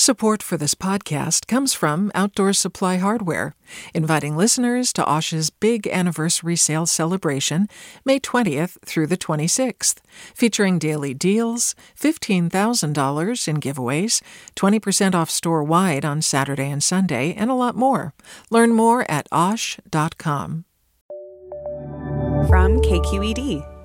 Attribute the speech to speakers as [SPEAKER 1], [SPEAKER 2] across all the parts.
[SPEAKER 1] Support for this podcast comes from Outdoor Supply Hardware, inviting listeners to Osh's big anniversary sale celebration, May 20th through the 26th, featuring daily deals, $15,000 in giveaways, 20% off store wide on Saturday and Sunday, and a lot more. Learn more at OSH.com.
[SPEAKER 2] From KQED.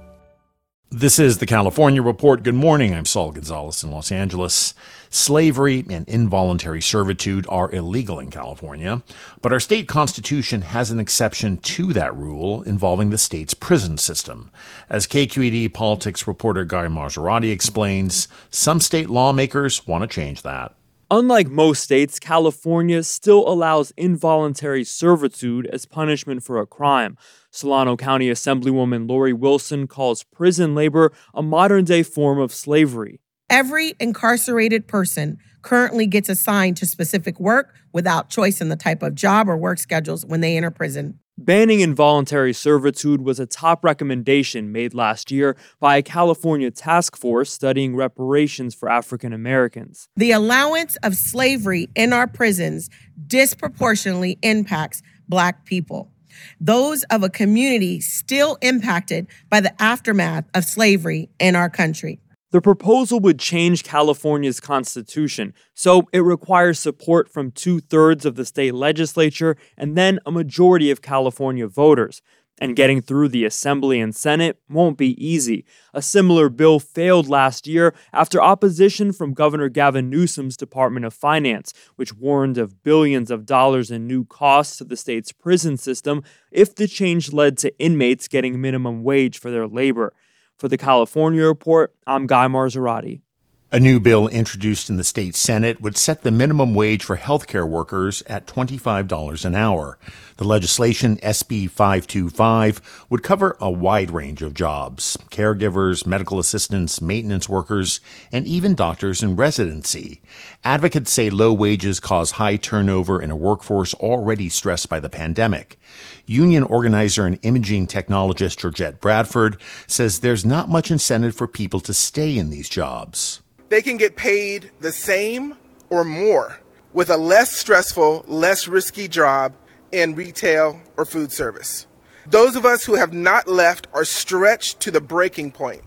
[SPEAKER 3] This is the California Report. Good morning. I'm Saul Gonzalez in Los Angeles. Slavery and involuntary servitude are illegal in California, but our state constitution has an exception to that rule involving the state's prison system. As KQED politics reporter Guy Marzorati explains, some state lawmakers want to change that.
[SPEAKER 4] Unlike most states, California still allows involuntary servitude as punishment for a crime. Solano County Assemblywoman Lori Wilson calls prison labor a modern day form of slavery.
[SPEAKER 5] Every incarcerated person currently gets assigned to specific work without choice in the type of job or work schedules when they enter prison.
[SPEAKER 4] Banning involuntary servitude was a top recommendation made last year by a California task force studying reparations for African Americans.
[SPEAKER 5] The allowance of slavery in our prisons disproportionately impacts Black people, those of a community still impacted by the aftermath of slavery in our country.
[SPEAKER 4] The proposal would change California's constitution, so it requires support from two thirds of the state legislature and then a majority of California voters. And getting through the Assembly and Senate won't be easy. A similar bill failed last year after opposition from Governor Gavin Newsom's Department of Finance, which warned of billions of dollars in new costs to the state's prison system if the change led to inmates getting minimum wage for their labor. For the California Report, I'm Guy Marzorati.
[SPEAKER 3] A new bill introduced in the state Senate would set the minimum wage for healthcare workers at $25 an hour. The legislation, SB 525, would cover a wide range of jobs caregivers, medical assistants, maintenance workers, and even doctors in residency. Advocates say low wages cause high turnover in a workforce already stressed by the pandemic. Union organizer and imaging technologist Georgette Bradford says there's not much incentive for people to stay in these jobs
[SPEAKER 6] they can get paid the same or more with a less stressful, less risky job in retail or food service. Those of us who have not left are stretched to the breaking point,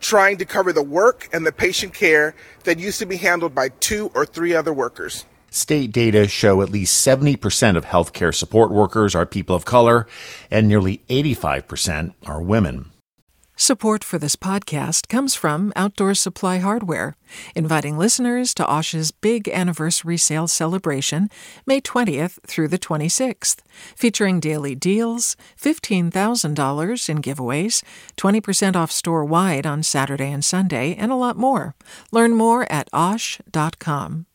[SPEAKER 6] trying to cover the work and the patient care that used to be handled by two or three other workers.
[SPEAKER 3] State data show at least 70% of healthcare support workers are people of color, and nearly 85% are women.
[SPEAKER 1] Support for this podcast comes from Outdoor Supply Hardware, inviting listeners to Osh's big anniversary sale celebration, May 20th through the 26th, featuring daily deals, $15,000 in giveaways, 20% off store wide on Saturday and Sunday, and a lot more. Learn more at OSH.com.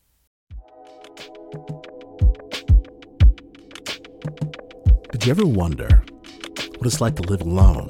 [SPEAKER 7] Did you ever wonder what it's like to live alone?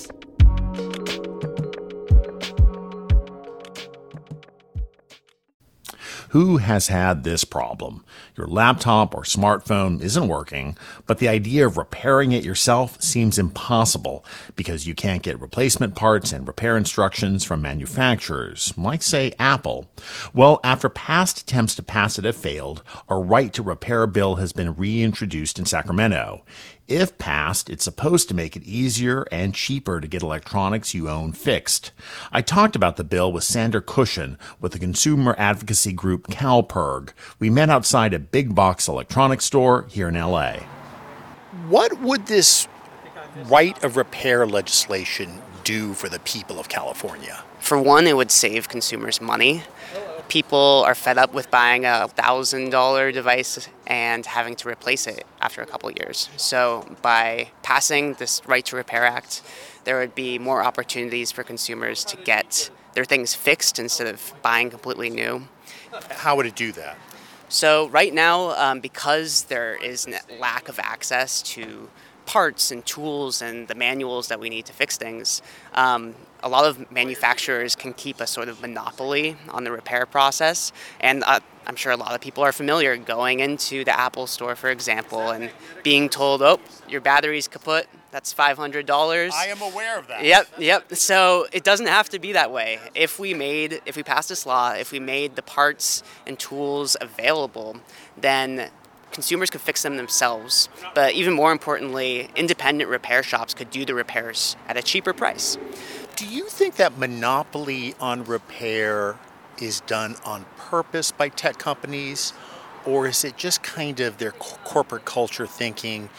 [SPEAKER 3] Who has had this problem? Your laptop or smartphone isn't working, but the idea of repairing it yourself seems impossible because you can't get replacement parts and repair instructions from manufacturers, like say Apple. Well, after past attempts to pass it have failed, a right to repair bill has been reintroduced in Sacramento. If passed, it's supposed to make it easier and cheaper to get electronics you own fixed. I talked about the bill with Sander Kushen with the consumer advocacy group CalPIRG. We met outside a big box electronics store here in LA.
[SPEAKER 8] What would this right of repair legislation do for the people of California?
[SPEAKER 9] For one, it would save consumers money people are fed up with buying a thousand dollar device and having to replace it after a couple years. So by passing this Right to Repair Act, there would be more opportunities for consumers to get their things fixed instead of buying completely new.
[SPEAKER 8] How would it do that?
[SPEAKER 9] So, right now, um, because there is a lack of access to parts and tools and the manuals that we need to fix things, um, a lot of manufacturers can keep a sort of monopoly on the repair process. And uh, I'm sure a lot of people are familiar going into the Apple store, for example, and being told, oh, your battery's kaput, that's $500.
[SPEAKER 3] I am aware of that.
[SPEAKER 9] Yep, yep. So it doesn't have to be that way. If we made, if we passed this law, if we made the parts and tools available, then consumers could fix them themselves. But even more importantly, independent repair shops could do the repairs at a cheaper price.
[SPEAKER 3] Do you think that monopoly on repair is done on purpose by tech companies? Or is it just kind of their corporate culture thinking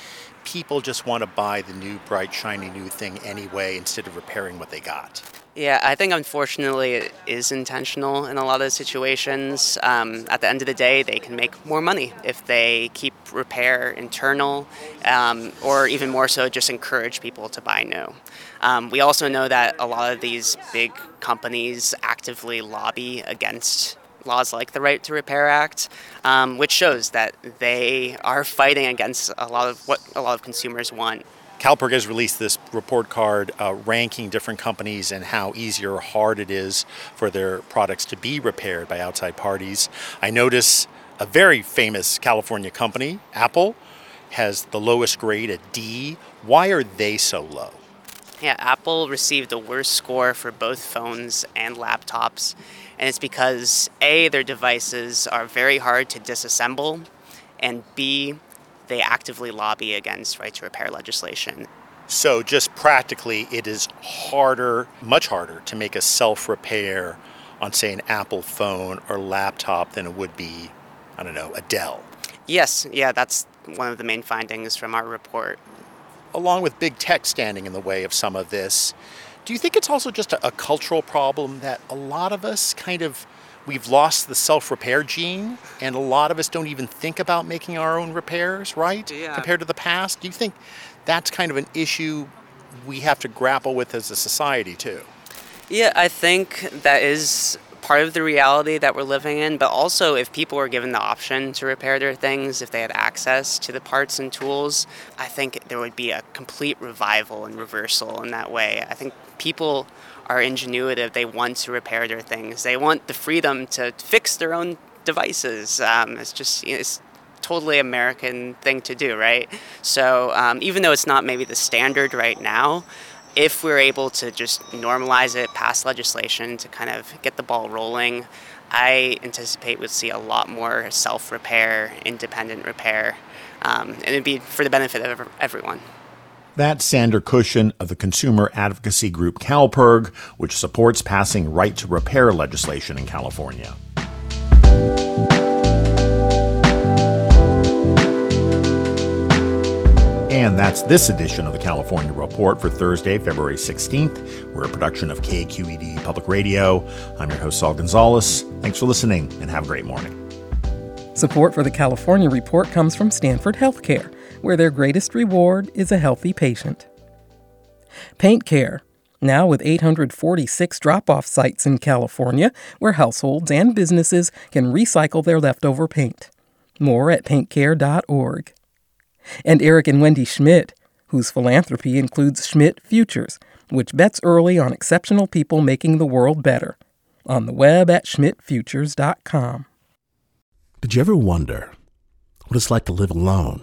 [SPEAKER 3] people just want to buy the new, bright, shiny new thing anyway instead of repairing what they got?
[SPEAKER 9] Yeah, I think unfortunately it is intentional in a lot of situations. Um, at the end of the day, they can make more money if they keep repair internal, um, or even more so, just encourage people to buy new. Um, we also know that a lot of these big companies actively lobby against laws like the Right to Repair Act, um, which shows that they are fighting against a lot of what a lot of consumers want.
[SPEAKER 3] CalPIRG has released this report card uh, ranking different companies and how easy or hard it is for their products to be repaired by outside parties. I notice a very famous California company, Apple, has the lowest grade at D. Why are they so low?
[SPEAKER 9] Yeah, Apple received the worst score for both phones and laptops and it's because A, their devices are very hard to disassemble, and B, they actively lobby against right to repair legislation.
[SPEAKER 3] So, just practically, it is harder, much harder, to make a self repair on, say, an Apple phone or laptop than it would be, I don't know, a Dell.
[SPEAKER 9] Yes, yeah, that's one of the main findings from our report.
[SPEAKER 3] Along with big tech standing in the way of some of this, do you think it's also just a, a cultural problem that a lot of us kind of we've lost the self-repair gene and a lot of us don't even think about making our own repairs right
[SPEAKER 9] yeah.
[SPEAKER 3] compared to the past do you think that's kind of an issue we have to grapple with as a society too
[SPEAKER 9] yeah i think that is part of the reality that we're living in, but also if people were given the option to repair their things, if they had access to the parts and tools, I think there would be a complete revival and reversal in that way. I think people are ingenuitive, they want to repair their things, they want the freedom to fix their own devices. Um, it's just, it's totally American thing to do, right? So um, even though it's not maybe the standard right now, if we're able to just normalize it, pass legislation to kind of get the ball rolling, I anticipate we'll see a lot more self repair, independent repair, um, and it'd be for the benefit of everyone.
[SPEAKER 10] That's Sander Kushen of the consumer advocacy group CalPIRG, which supports passing right to repair legislation in California. And that's this edition of the California Report for Thursday, February 16th. We're a production of KQED Public Radio. I'm your host, Saul Gonzalez. Thanks for listening and have a great morning.
[SPEAKER 11] Support for the California Report comes from Stanford Healthcare, where their greatest reward is a healthy patient. Paint Care, now with 846 drop off sites in California where households and businesses can recycle their leftover paint. More at paintcare.org and Eric and Wendy Schmidt, whose philanthropy includes Schmidt Futures, which bets early on exceptional people making the world better. On the web at schmidtfutures.com.
[SPEAKER 7] Did you ever wonder what it's like to live alone,